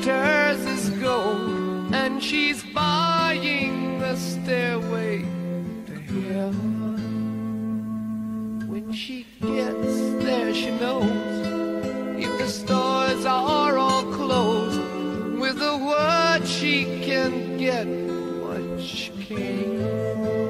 glitters as gold, and she's buying the stairway to heaven. When she gets there, she knows if the stores are all closed, with a word she can get what she came for.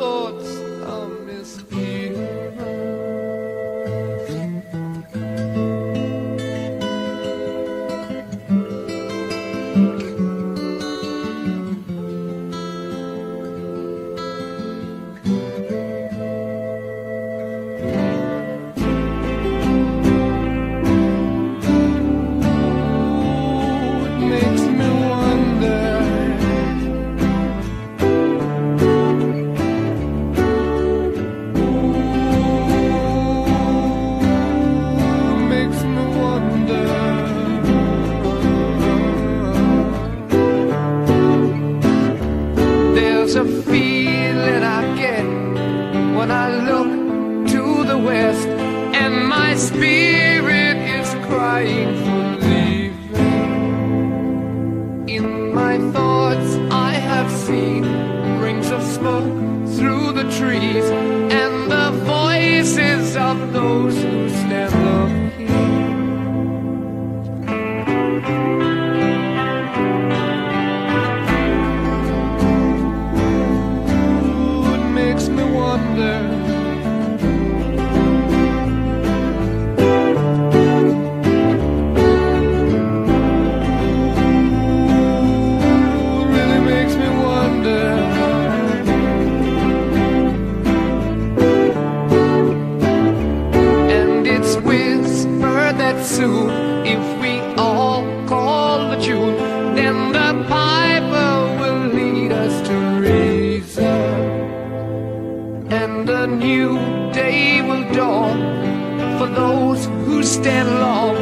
And it's whispered that soon, if we all call the tune, then the piper will lead us to reason. And a new day will dawn for those who stand long,